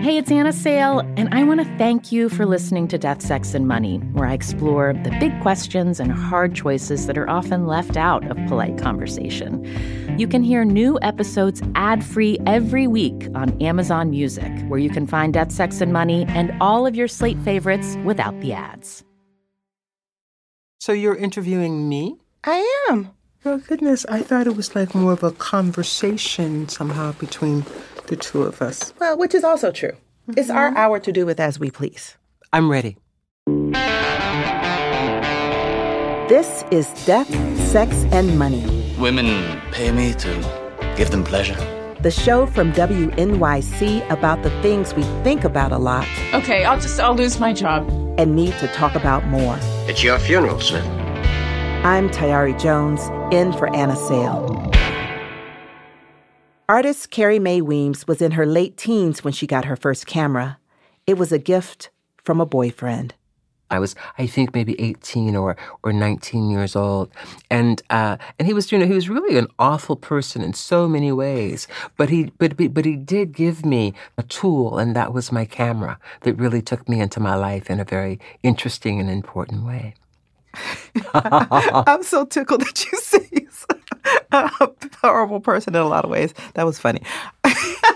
Hey, it's Anna Sale, and I want to thank you for listening to Death, Sex, and Money, where I explore the big questions and hard choices that are often left out of polite conversation. You can hear new episodes ad free every week on Amazon Music, where you can find Death, Sex, and Money and all of your slate favorites without the ads. So you're interviewing me? I am. Oh, goodness. I thought it was like more of a conversation somehow between the two of us. Well, which is also true. Mm-hmm. It's our hour to do with as we please. I'm ready. This is Death, Sex, and Money. Women pay me to give them pleasure. The show from WNYC about the things we think about a lot. Okay, I'll just, I'll lose my job. And need to talk about more. It's your funeral, sir. I'm Tayari Jones, in for Anna Sale. Artist Carrie Mae Weems was in her late teens when she got her first camera. It was a gift from a boyfriend. I was, I think, maybe 18 or, or 19 years old. And, uh, and he was, you know, he was really an awful person in so many ways. But he, but, but he did give me a tool, and that was my camera that really took me into my life in a very interesting and important way. I'm so tickled that you say a horrible person in a lot of ways. That was funny.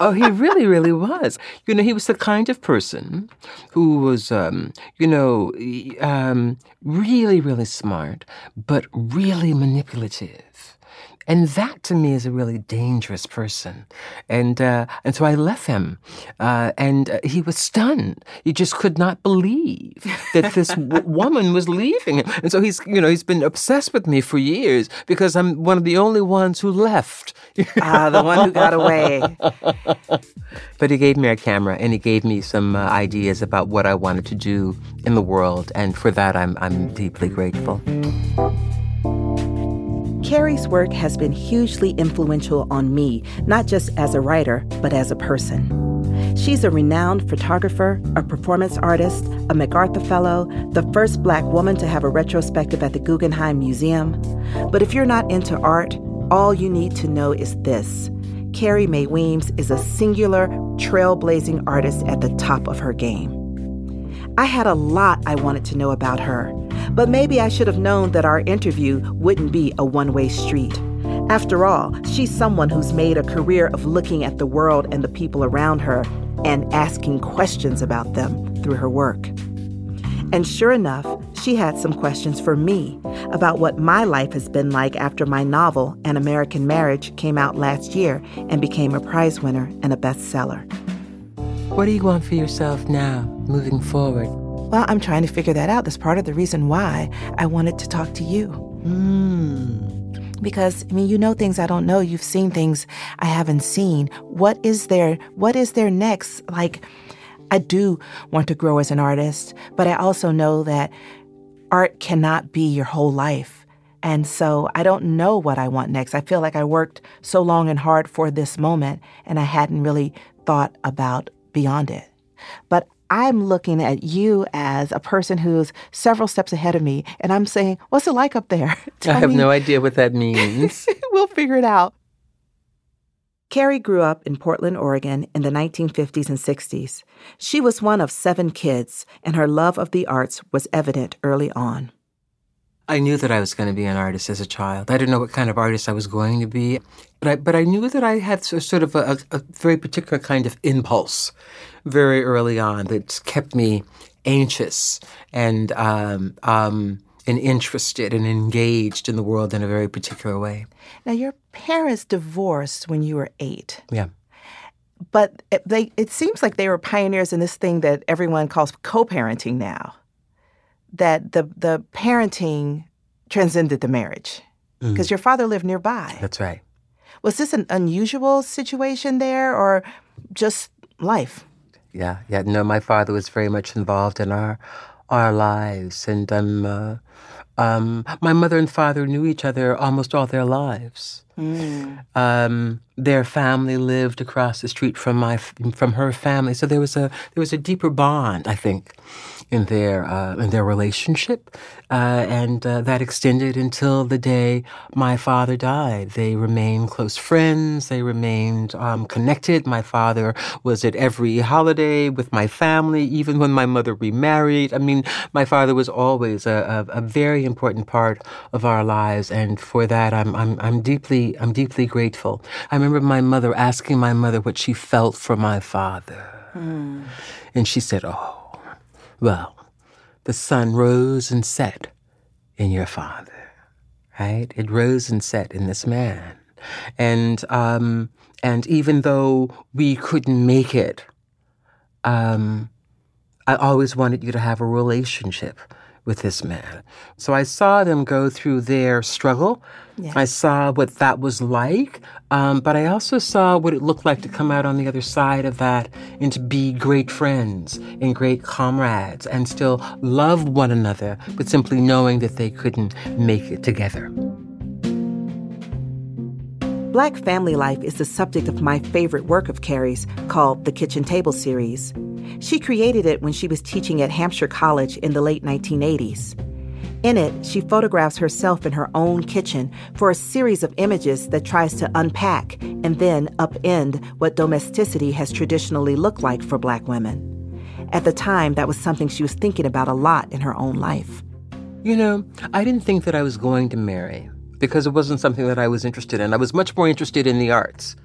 oh, he really, really was. You know, he was the kind of person who was, um, you know, um, really, really smart, but really manipulative. And that to me is a really dangerous person. And, uh, and so I left him. Uh, and uh, he was stunned. He just could not believe that this w- woman was leaving him. And so he's, you know, he's been obsessed with me for years because I'm one of the only ones who left. ah, the one who got away. but he gave me a camera and he gave me some uh, ideas about what I wanted to do in the world. And for that, I'm, I'm deeply grateful. Carrie's work has been hugely influential on me, not just as a writer, but as a person. She's a renowned photographer, a performance artist, a MacArthur Fellow, the first black woman to have a retrospective at the Guggenheim Museum. But if you're not into art, all you need to know is this Carrie Mae Weems is a singular, trailblazing artist at the top of her game. I had a lot I wanted to know about her, but maybe I should have known that our interview wouldn't be a one way street. After all, she's someone who's made a career of looking at the world and the people around her and asking questions about them through her work. And sure enough, she had some questions for me about what my life has been like after my novel, An American Marriage, came out last year and became a prize winner and a bestseller. What do you want for yourself now, moving forward? Well, I'm trying to figure that out. That's part of the reason why I wanted to talk to you. Mm. Because I mean, you know things I don't know. You've seen things I haven't seen. What is there? What is there next? Like, I do want to grow as an artist, but I also know that art cannot be your whole life. And so I don't know what I want next. I feel like I worked so long and hard for this moment, and I hadn't really thought about beyond it. But I'm looking at you as a person who's several steps ahead of me, and I'm saying, What's it like up there? I have me. no idea what that means. we'll figure it out. Carrie grew up in Portland, Oregon in the 1950s and 60s. She was one of seven kids, and her love of the arts was evident early on. I knew that I was going to be an artist as a child. I didn't know what kind of artist I was going to be, but I, but I knew that I had sort of a, a very particular kind of impulse very early on that kept me anxious and um, um, and interested and engaged in the world in a very particular way. Now, your parents divorced when you were eight. Yeah. But they, it seems like they were pioneers in this thing that everyone calls co-parenting now that the the parenting transcended the marriage because mm. your father lived nearby. That's right. Was this an unusual situation there, or just life? Yeah, yeah. No, my father was very much involved in our our lives, and I'm uh, Um, my mother and father knew each other almost all their lives. Um, their family lived across the street from my from her family, so there was a there was a deeper bond, I think, in their uh, in their relationship, uh, and uh, that extended until the day my father died. They remained close friends. They remained um, connected. My father was at every holiday with my family, even when my mother remarried. I mean, my father was always a, a, a very important part of our lives, and for that, I'm I'm I'm deeply I'm deeply grateful. I remember my mother asking my mother what she felt for my father. And she said, Oh, well, the sun rose and set in your father, right? It rose and set in this man. And, um, and even though we couldn't make it, um, I always wanted you to have a relationship with this man. So I saw them go through their struggle. I saw what that was like, um, but I also saw what it looked like to come out on the other side of that and to be great friends and great comrades and still love one another, but simply knowing that they couldn't make it together. Black family life is the subject of my favorite work of Carrie's called the Kitchen Table series. She created it when she was teaching at Hampshire College in the late 1980s. In it, she photographs herself in her own kitchen for a series of images that tries to unpack and then upend what domesticity has traditionally looked like for black women. At the time, that was something she was thinking about a lot in her own life. You know, I didn't think that I was going to marry because it wasn't something that I was interested in. I was much more interested in the arts.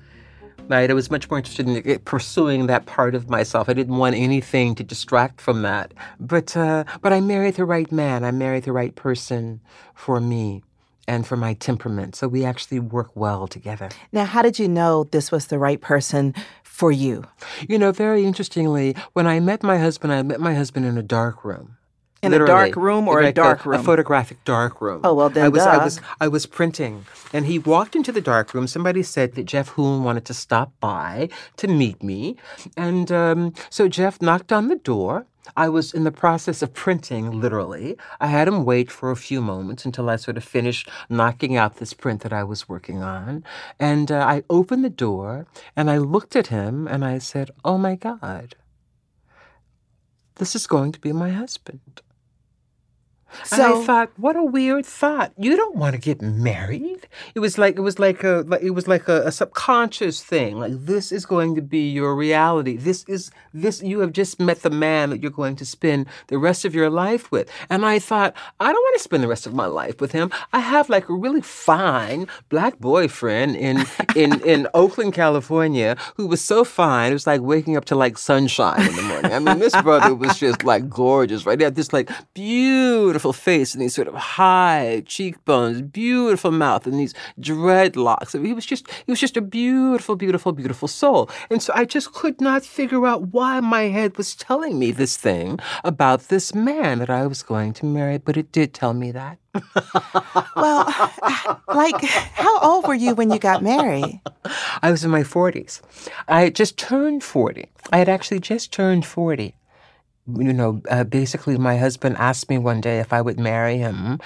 Right? I was much more interested in pursuing that part of myself. I didn't want anything to distract from that. But uh, but I married the right man. I married the right person for me and for my temperament. So we actually work well together. Now, how did you know this was the right person for you? You know, very interestingly, when I met my husband, I met my husband in a dark room. In a dark room or a Like dark A room? photographic dark room. Oh, well, then I was, I was I was printing, and he walked into the dark room. Somebody said that Jeff Hoone wanted to stop by to meet me, and um, so Jeff knocked on the door. I was in the process of printing, literally. I had him wait for a few moments until I sort of finished knocking out this print that I was working on. And uh, I opened the door and I looked at him and I said, Oh my God, this is going to be my husband. And I thought, what a weird thought. You don't want to get married. It was like it was like a like, it was like a, a subconscious thing. Like this is going to be your reality. This is this you have just met the man that you're going to spend the rest of your life with. And I thought, I don't want to spend the rest of my life with him. I have like a really fine black boyfriend in in in Oakland, California, who was so fine. It was like waking up to like sunshine in the morning. I mean, this brother was just like gorgeous, right? He had this like beautiful face and these sort of high cheekbones, beautiful mouth, and these dreadlocks. I mean, he was just he was just a beautiful, beautiful, beautiful soul. And so I just could not figure out why my head was telling me this thing about this man that I was going to marry, but it did tell me that. Well, like, how old were you when you got married? I was in my 40s. I had just turned 40. I had actually just turned 40. You know, uh, basically, my husband asked me one day if I would marry him.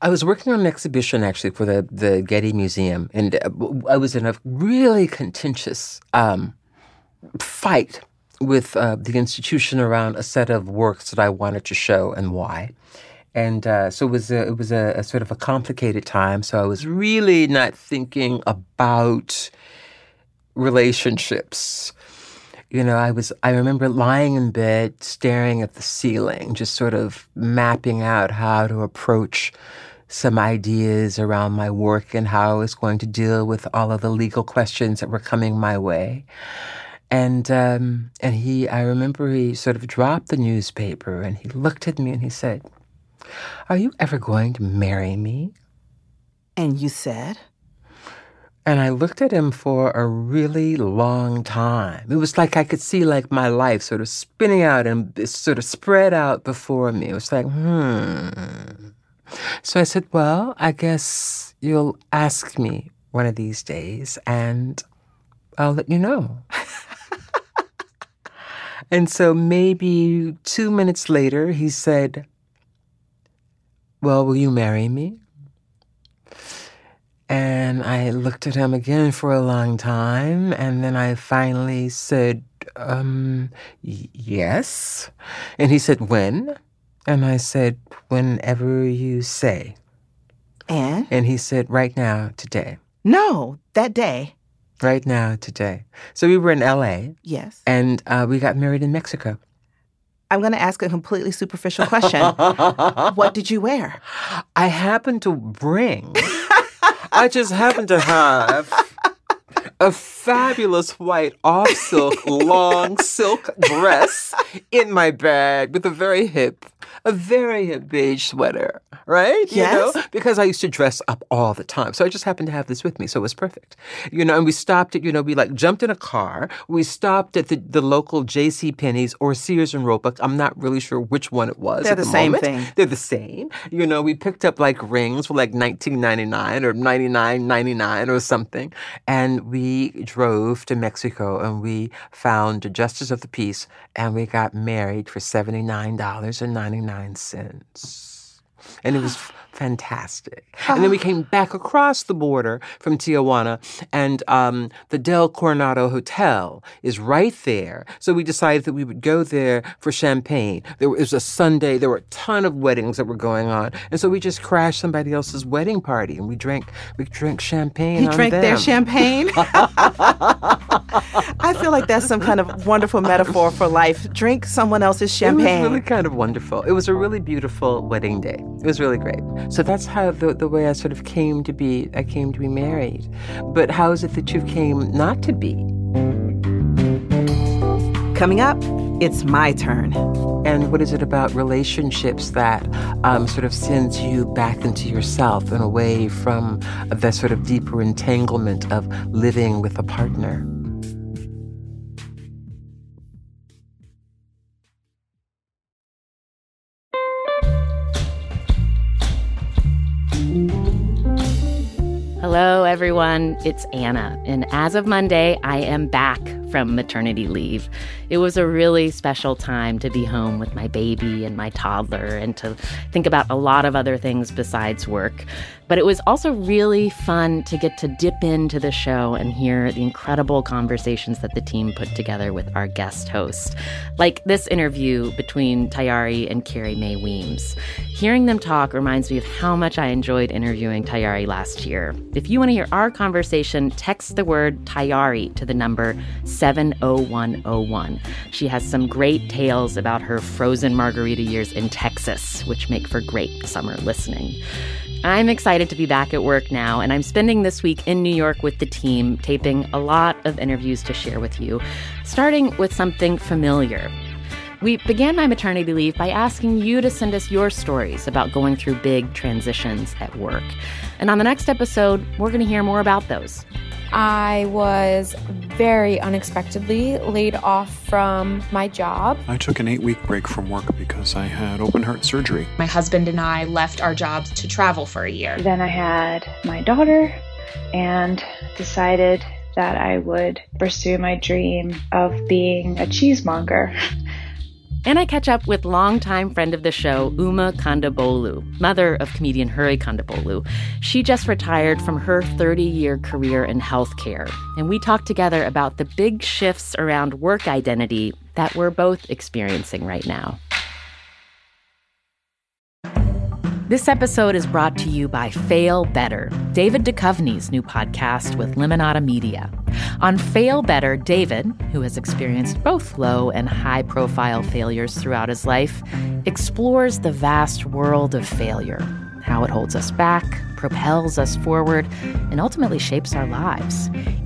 I was working on an exhibition actually for the, the Getty Museum, and uh, I was in a really contentious um, fight with uh, the institution around a set of works that I wanted to show and why. And uh, so it was a, it was a, a sort of a complicated time. So I was really not thinking about relationships. You know, I was I remember lying in bed staring at the ceiling, just sort of mapping out how to approach some ideas around my work and how I was going to deal with all of the legal questions that were coming my way. And um, and he, I remember he sort of dropped the newspaper and he looked at me and he said, "Are you ever going to marry me?" And you said, And I looked at him for a really long time. It was like I could see like my life sort of spinning out and sort of spread out before me. It was like, hmm. So I said, well, I guess you'll ask me one of these days and I'll let you know. and so maybe two minutes later, he said, Well, will you marry me? And I looked at him again for a long time, and then I finally said, um, yes. And he said, when? And I said, whenever you say. And? And he said, right now, today. No, that day. Right now, today. So we were in LA, Yes. and uh, we got married in Mexico. I'm going to ask a completely superficial question. what did you wear? I happened to bring, I just happen to have a fabulous white off silk, long silk dress in my bag with a very hip, a very hip beige sweater, right? You Yes. know, because I used to dress up all the time. So I just happened to have this with me. So it was perfect. You know, and we stopped at, you know, we like jumped in a car. We stopped at the, the local J.C. Penney's or Sears and Roebuck. I'm not really sure which one it was. They're the the same moment. thing. They're the same. You know, we picked up like rings for like 19.99 or 99.99 or something, and we drove to Mexico and we found a justice of the peace and we got married for $79.99. And it was fantastic. And then we came back across the border from Tijuana, and um, the Del Coronado Hotel is right there. So we decided that we would go there for champagne. There was a Sunday, there were a ton of weddings that were going on. And so we just crashed somebody else's wedding party and we drank we drank champagne. On drank their champagne. I feel like that's some kind of wonderful metaphor for life. Drink someone else's champagne. It was really kind of wonderful. It was a really beautiful wedding day. It was really great. So that's how the, the way I sort of came to be. I came to be married. But how is it that you came not to be? Coming up, it's my turn. And what is it about relationships that um, sort of sends you back into yourself and away from that sort of deeper entanglement of living with a partner? Hello, everyone. It's Anna. And as of Monday, I am back from maternity leave. It was a really special time to be home with my baby and my toddler and to think about a lot of other things besides work. But it was also really fun to get to dip into the show and hear the incredible conversations that the team put together with our guest host. Like this interview between Tayari and Carrie Mae Weems. Hearing them talk reminds me of how much I enjoyed interviewing Tayari last year. If you want to hear our conversation, text the word Tayari to the number 70101. She has some great tales about her frozen margarita years in Texas, which make for great summer listening. I'm excited to be back at work now, and I'm spending this week in New York with the team, taping a lot of interviews to share with you, starting with something familiar. We began my maternity leave by asking you to send us your stories about going through big transitions at work. And on the next episode, we're going to hear more about those. I was very unexpectedly laid off from my job. I took an eight week break from work because I had open heart surgery. My husband and I left our jobs to travel for a year. Then I had my daughter and decided that I would pursue my dream of being a cheesemonger. And I catch up with longtime friend of the show, Uma Kondabolu, mother of comedian Hari Kondabolu. She just retired from her 30 year career in healthcare. And we talk together about the big shifts around work identity that we're both experiencing right now. This episode is brought to you by Fail Better, David Duchovny's new podcast with Limonada Media. On Fail Better, David, who has experienced both low and high profile failures throughout his life, explores the vast world of failure, how it holds us back, propels us forward, and ultimately shapes our lives.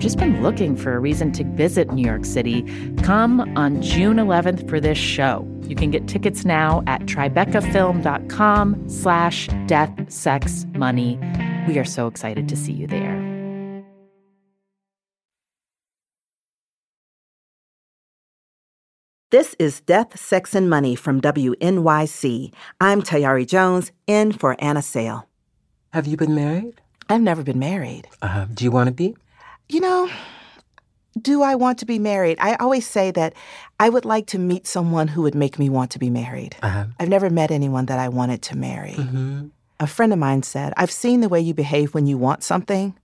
just been looking for a reason to visit New York City, come on June 11th for this show. You can get tickets now at tribecafilm.com slash death, sex, money. We are so excited to see you there. This is Death, Sex, and Money from WNYC. I'm Tayari Jones, in for Anna Sale. Have you been married? I've never been married. Uh, do you want to be? You know, do I want to be married? I always say that I would like to meet someone who would make me want to be married. Uh-huh. I've never met anyone that I wanted to marry. Mm-hmm. A friend of mine said, I've seen the way you behave when you want something,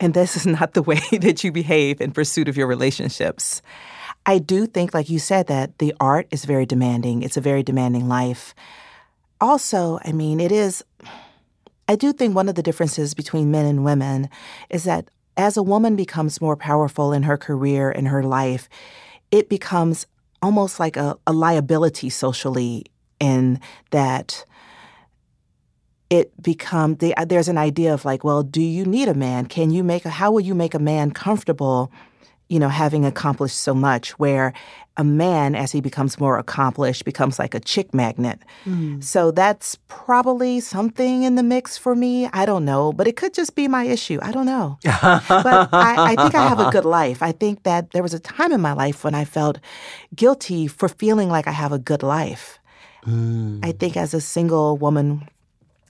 and this is not the way that you behave in pursuit of your relationships. I do think, like you said, that the art is very demanding. It's a very demanding life. Also, I mean, it is, I do think one of the differences between men and women is that as a woman becomes more powerful in her career, in her life, it becomes almost like a, a liability socially in that it become the, there's an idea of like well do you need a man? Can you make a how will you make a man comfortable you know, having accomplished so much, where a man, as he becomes more accomplished, becomes like a chick magnet. Mm. So that's probably something in the mix for me. I don't know, but it could just be my issue. I don't know. but I, I, think I have a good life. I think that there was a time in my life when I felt guilty for feeling like I have a good life. Mm. I think as a single woman,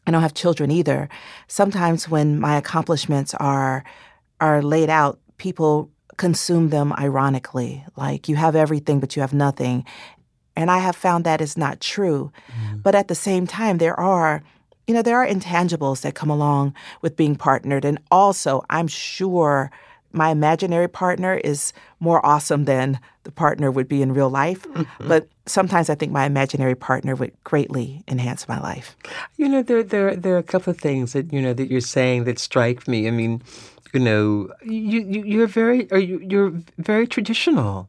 I don't have children either. Sometimes when my accomplishments are are laid out, people consume them ironically, like you have everything but you have nothing. And I have found that is not true. Mm. But at the same time, there are, you know, there are intangibles that come along with being partnered. And also, I'm sure my imaginary partner is more awesome than the partner would be in real life. Mm-hmm. But sometimes I think my imaginary partner would greatly enhance my life. You know, there there there are a couple of things that you know that you're saying that strike me. I mean, you know, you, you you're very are you you're very traditional.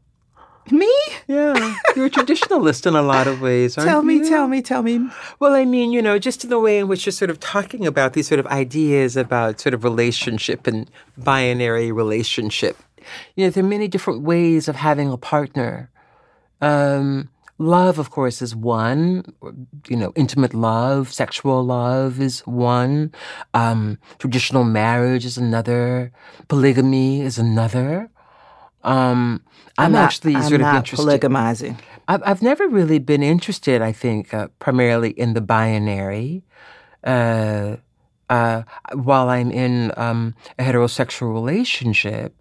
Me? Yeah, you're a traditionalist in a lot of ways. Aren't you? Tell me, you? tell me, tell me. Well, I mean, you know, just in the way in which you're sort of talking about these sort of ideas about sort of relationship and binary relationship. You know, there are many different ways of having a partner. Um, Love, of course, is one. You know, intimate love, sexual love is one. Um, traditional marriage is another. Polygamy is another. Um, I'm, I'm not, actually I'm sort of interested. Polygamizing. I've, I've never really been interested. I think uh, primarily in the binary. Uh, uh, while I'm in um, a heterosexual relationship,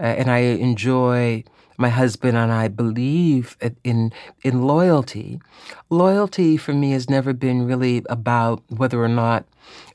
uh, and I enjoy my husband and I believe in in loyalty. Loyalty for me has never been really about whether or not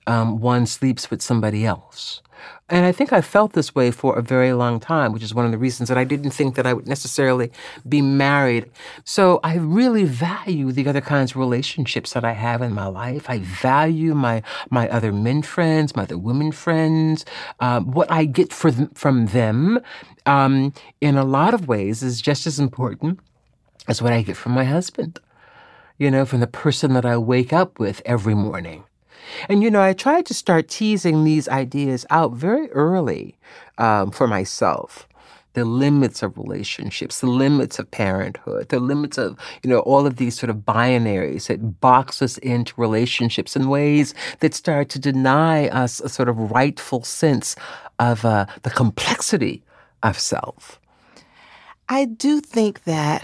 um, one sleeps with somebody else. And I think I felt this way for a very long time, which is one of the reasons that I didn't think that I would necessarily be married. So I really value the other kinds of relationships that I have in my life. I value my my other men friends, my other women friends. Um, what I get th- from them, um, in a lot of ways, is just as important as what I get from my husband. You know, from the person that I wake up with every morning. And, you know, I tried to start teasing these ideas out very early um, for myself. The limits of relationships, the limits of parenthood, the limits of, you know, all of these sort of binaries that box us into relationships in ways that start to deny us a sort of rightful sense of uh, the complexity of self. I do think that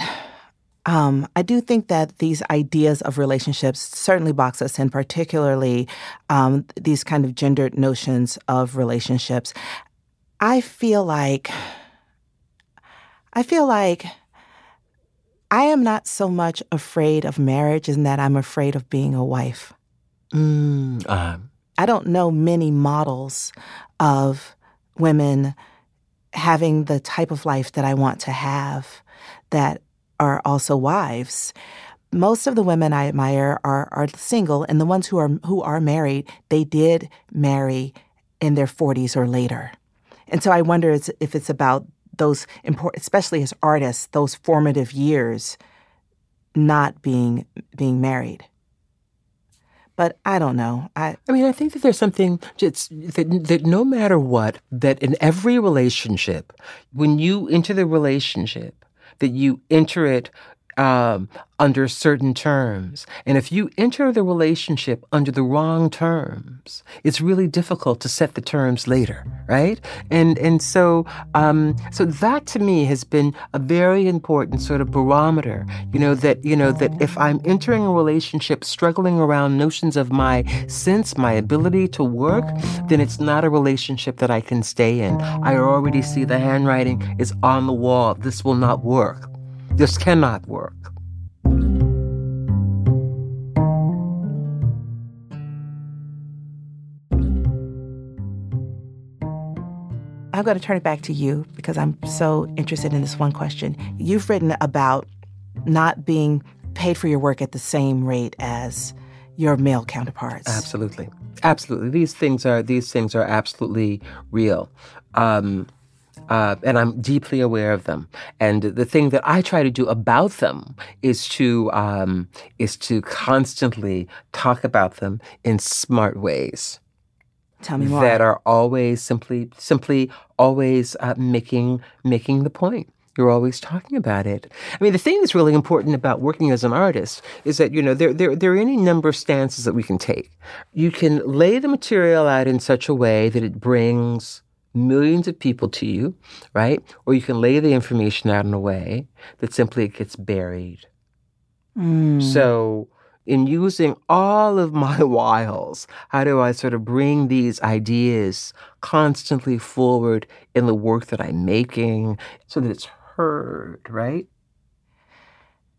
um, I do think that these ideas of relationships certainly box us in, particularly um, these kind of gendered notions of relationships. I feel like, I feel like I am not so much afraid of marriage in that I'm afraid of being a wife. Mm, uh, I don't know many models of women having the type of life that I want to have that are also wives. Most of the women I admire are are single, and the ones who are who are married, they did marry in their 40s or later. And so I wonder if it's about those important, especially as artists, those formative years not being being married. But I don't know. I I mean, I think that there's something that, that no matter what, that in every relationship, when you enter the relationship, that you enter it um, under certain terms. And if you enter the relationship under the wrong terms, it's really difficult to set the terms later, right? And and so um, so that to me has been a very important sort of barometer. You know that you know that if I'm entering a relationship struggling around notions of my sense, my ability to work, then it's not a relationship that I can stay in. I already see the handwriting is on the wall. This will not work. This cannot work. I'm going to turn it back to you because I'm so interested in this one question. You've written about not being paid for your work at the same rate as your male counterparts. Absolutely, absolutely. These things are these things are absolutely real. Um, uh, and I'm deeply aware of them. And the thing that I try to do about them is to um, is to constantly talk about them in smart ways. Tell me more. That are always simply simply always uh, making making the point. You're always talking about it. I mean, the thing that's really important about working as an artist is that, you know, there, there, there are any number of stances that we can take. You can lay the material out in such a way that it brings millions of people to you, right? Or you can lay the information out in a way that simply it gets buried. Mm. So, in using all of my wiles, how do I sort of bring these ideas constantly forward in the work that I'm making so that it's heard, right?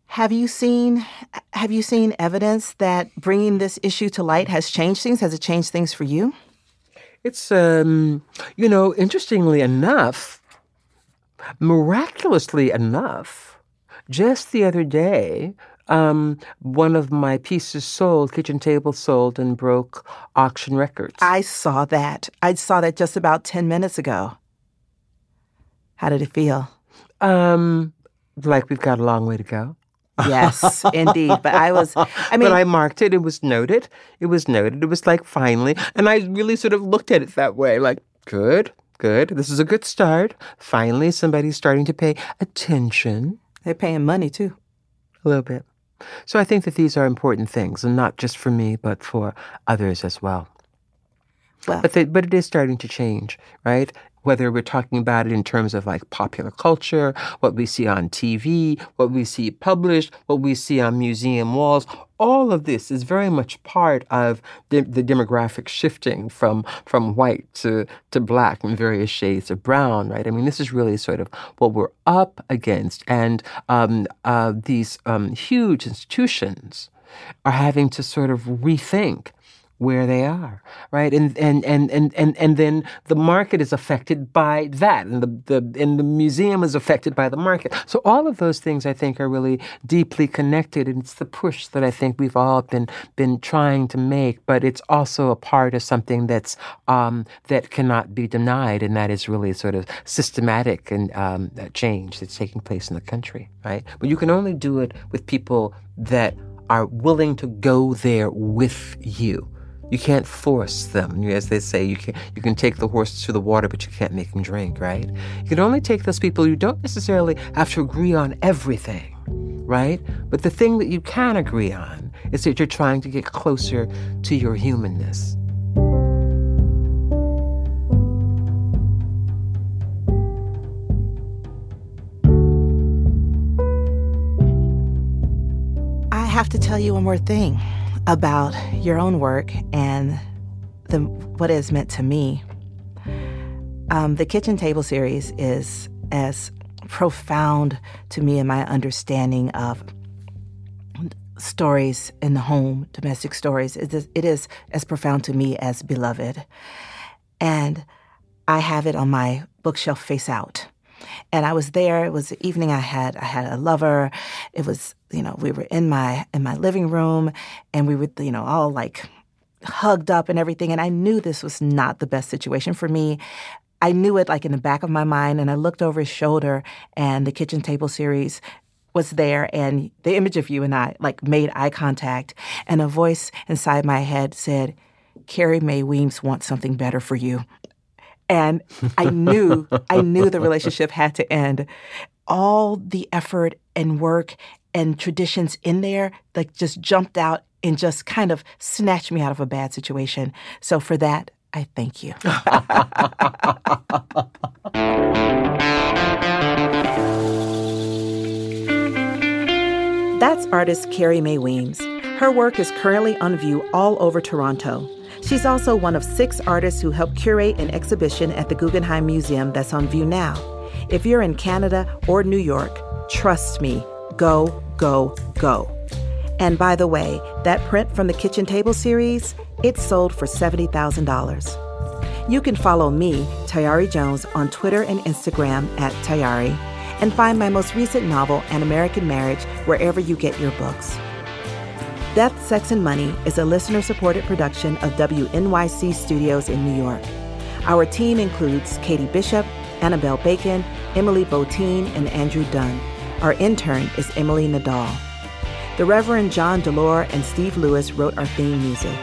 Have you seen have you seen evidence that bringing this issue to light has changed things? Has it changed things for you? It's, um, you know, interestingly enough, miraculously enough, just the other day, um, one of my pieces sold, kitchen table sold, and broke auction records. I saw that. I saw that just about 10 minutes ago. How did it feel? Um, like we've got a long way to go. Yes, indeed. But I was, I mean, but I marked it. It was noted. It was noted. It was like finally, and I really sort of looked at it that way, like good, good. This is a good start. Finally, somebody's starting to pay attention. They're paying money too, a little bit. So I think that these are important things, and not just for me, but for others as well. Well, but they, but it is starting to change, right? Whether we're talking about it in terms of like popular culture, what we see on TV, what we see published, what we see on museum walls, all of this is very much part of the, the demographic shifting from from white to to black and various shades of brown, right? I mean, this is really sort of what we're up against, and um, uh, these um, huge institutions are having to sort of rethink where they are, right? And and and and and and then the market is affected by that, and the the and the museum is affected by the market. So all of those things I think are really deeply connected, and it's the push that I think we've all been been trying to make. But it's also a part of something that's um, that cannot be denied, and that is really sort of systematic and um, change that's taking place in the country, right? But you can only do it with people that are willing to go there with you you can't force them. As they say, you can you can take the horse to the water, but you can't make them drink, right? You can only take those people you don't necessarily have to agree on everything, right? But the thing that you can agree on is that you're trying to get closer to your humanness. I have to tell you one more thing about your own work and the, what it has meant to me. Um, the Kitchen Table series is as profound to me in my understanding of stories in the home, domestic stories. It is, it is as profound to me as Beloved. And I have it on my bookshelf face out. And I was there. It was the evening I had I had a lover. It was, you know, we were in my in my living room and we were, you know, all like hugged up and everything. And I knew this was not the best situation for me. I knew it like in the back of my mind. And I looked over his shoulder and the kitchen table series was there and the image of you and I like made eye contact and a voice inside my head said, Carrie Mae Weems wants something better for you. And I knew, I knew the relationship had to end. All the effort and work and traditions in there like just jumped out and just kind of snatched me out of a bad situation. So for that, I thank you. That's artist Carrie Mae Weems. Her work is currently on view all over Toronto. She's also one of six artists who helped curate an exhibition at the Guggenheim Museum that's on view now. If you're in Canada or New York, trust me, go, go, go. And by the way, that print from the Kitchen Table series, it sold for $70,000. You can follow me, Tayari Jones, on Twitter and Instagram at Tayari, and find my most recent novel, An American Marriage, wherever you get your books. Death, Sex, and Money is a listener supported production of WNYC Studios in New York. Our team includes Katie Bishop, Annabelle Bacon, Emily Botein, and Andrew Dunn. Our intern is Emily Nadal. The Reverend John DeLore and Steve Lewis wrote our theme music.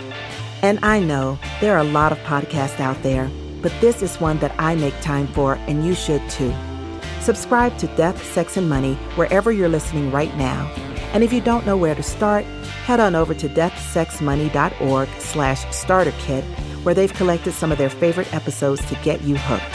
And I know there are a lot of podcasts out there, but this is one that I make time for, and you should too. Subscribe to Death, Sex, and Money wherever you're listening right now. And if you don't know where to start, head on over to deathsexmoney.org slash starter kit, where they've collected some of their favorite episodes to get you hooked.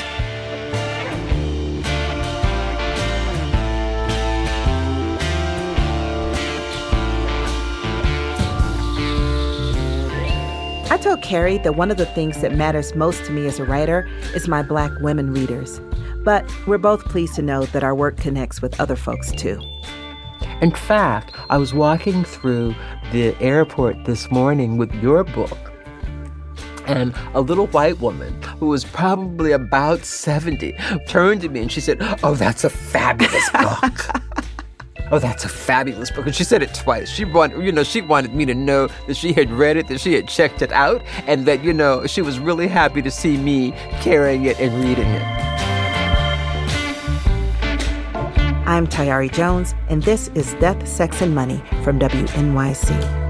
I told Carrie that one of the things that matters most to me as a writer is my black women readers. But we're both pleased to know that our work connects with other folks too. In fact, I was walking through the airport this morning with your book. And a little white woman who was probably about 70 turned to me and she said, Oh, that's a fabulous book. oh, that's a fabulous book. And she said it twice. She wanted, you know, she wanted me to know that she had read it, that she had checked it out, and that, you know, she was really happy to see me carrying it and reading it. I'm Tayari Jones, and this is Death, Sex, and Money from WNYC.